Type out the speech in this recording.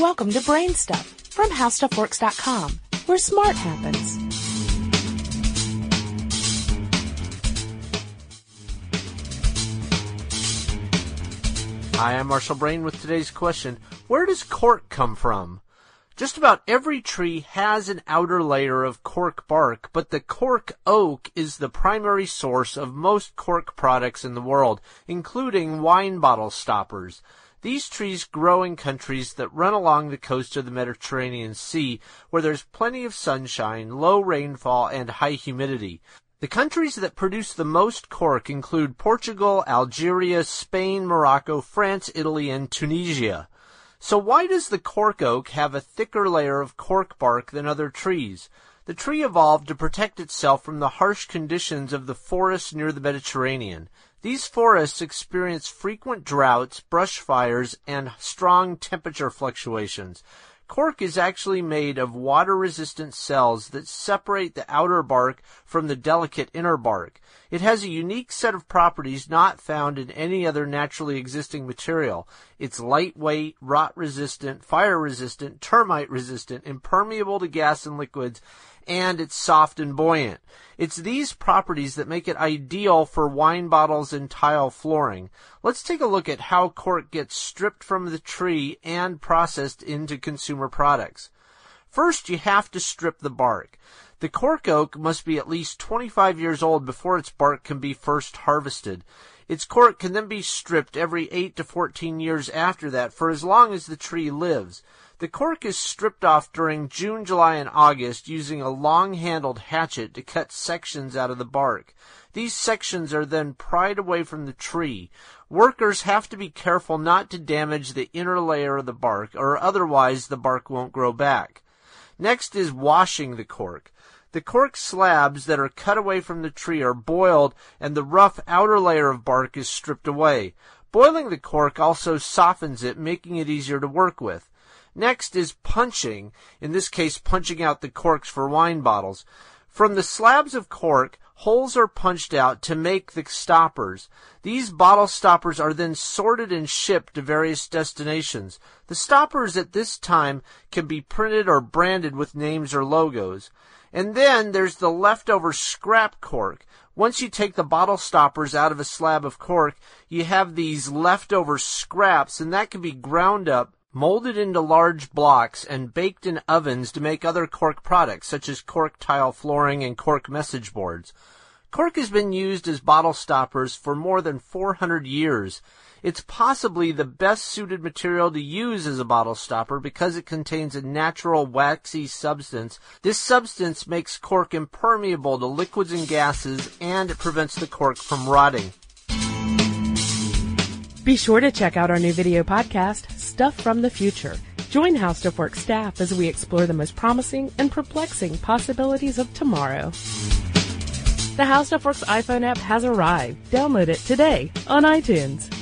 Welcome to Brain Stuff from HowStuffWorks.com, where smart happens. Hi, I'm Marshall Brain with today's question. Where does cork come from? Just about every tree has an outer layer of cork bark, but the cork oak is the primary source of most cork products in the world, including wine bottle stoppers. These trees grow in countries that run along the coast of the Mediterranean Sea, where there's plenty of sunshine, low rainfall, and high humidity. The countries that produce the most cork include Portugal, Algeria, Spain, Morocco, France, Italy, and Tunisia. So why does the cork oak have a thicker layer of cork bark than other trees? The tree evolved to protect itself from the harsh conditions of the forests near the Mediterranean. These forests experience frequent droughts, brush fires, and strong temperature fluctuations. Cork is actually made of water-resistant cells that separate the outer bark from the delicate inner bark. It has a unique set of properties not found in any other naturally existing material. It's lightweight, rot-resistant, fire-resistant, termite-resistant, impermeable to gas and liquids, and it's soft and buoyant. It's these properties that make it ideal for wine bottles and tile flooring. Let's take a look at how cork gets stripped from the tree and processed into consumer products. First, you have to strip the bark. The cork oak must be at least 25 years old before its bark can be first harvested. Its cork can then be stripped every 8 to 14 years after that for as long as the tree lives. The cork is stripped off during June, July, and August using a long-handled hatchet to cut sections out of the bark. These sections are then pried away from the tree. Workers have to be careful not to damage the inner layer of the bark, or otherwise the bark won't grow back. Next is washing the cork. The cork slabs that are cut away from the tree are boiled and the rough outer layer of bark is stripped away. Boiling the cork also softens it, making it easier to work with. Next is punching, in this case punching out the corks for wine bottles. From the slabs of cork, holes are punched out to make the stoppers. These bottle stoppers are then sorted and shipped to various destinations. The stoppers at this time can be printed or branded with names or logos. And then there's the leftover scrap cork. Once you take the bottle stoppers out of a slab of cork, you have these leftover scraps and that can be ground up molded into large blocks and baked in ovens to make other cork products such as cork tile flooring and cork message boards. Cork has been used as bottle stoppers for more than 400 years. It's possibly the best suited material to use as a bottle stopper because it contains a natural waxy substance. This substance makes cork impermeable to liquids and gases and it prevents the cork from rotting. Be sure to check out our new video podcast, Stuff from the Future. Join How Stuff Works staff as we explore the most promising and perplexing possibilities of tomorrow. The How Stuff Works iPhone app has arrived. Download it today on iTunes.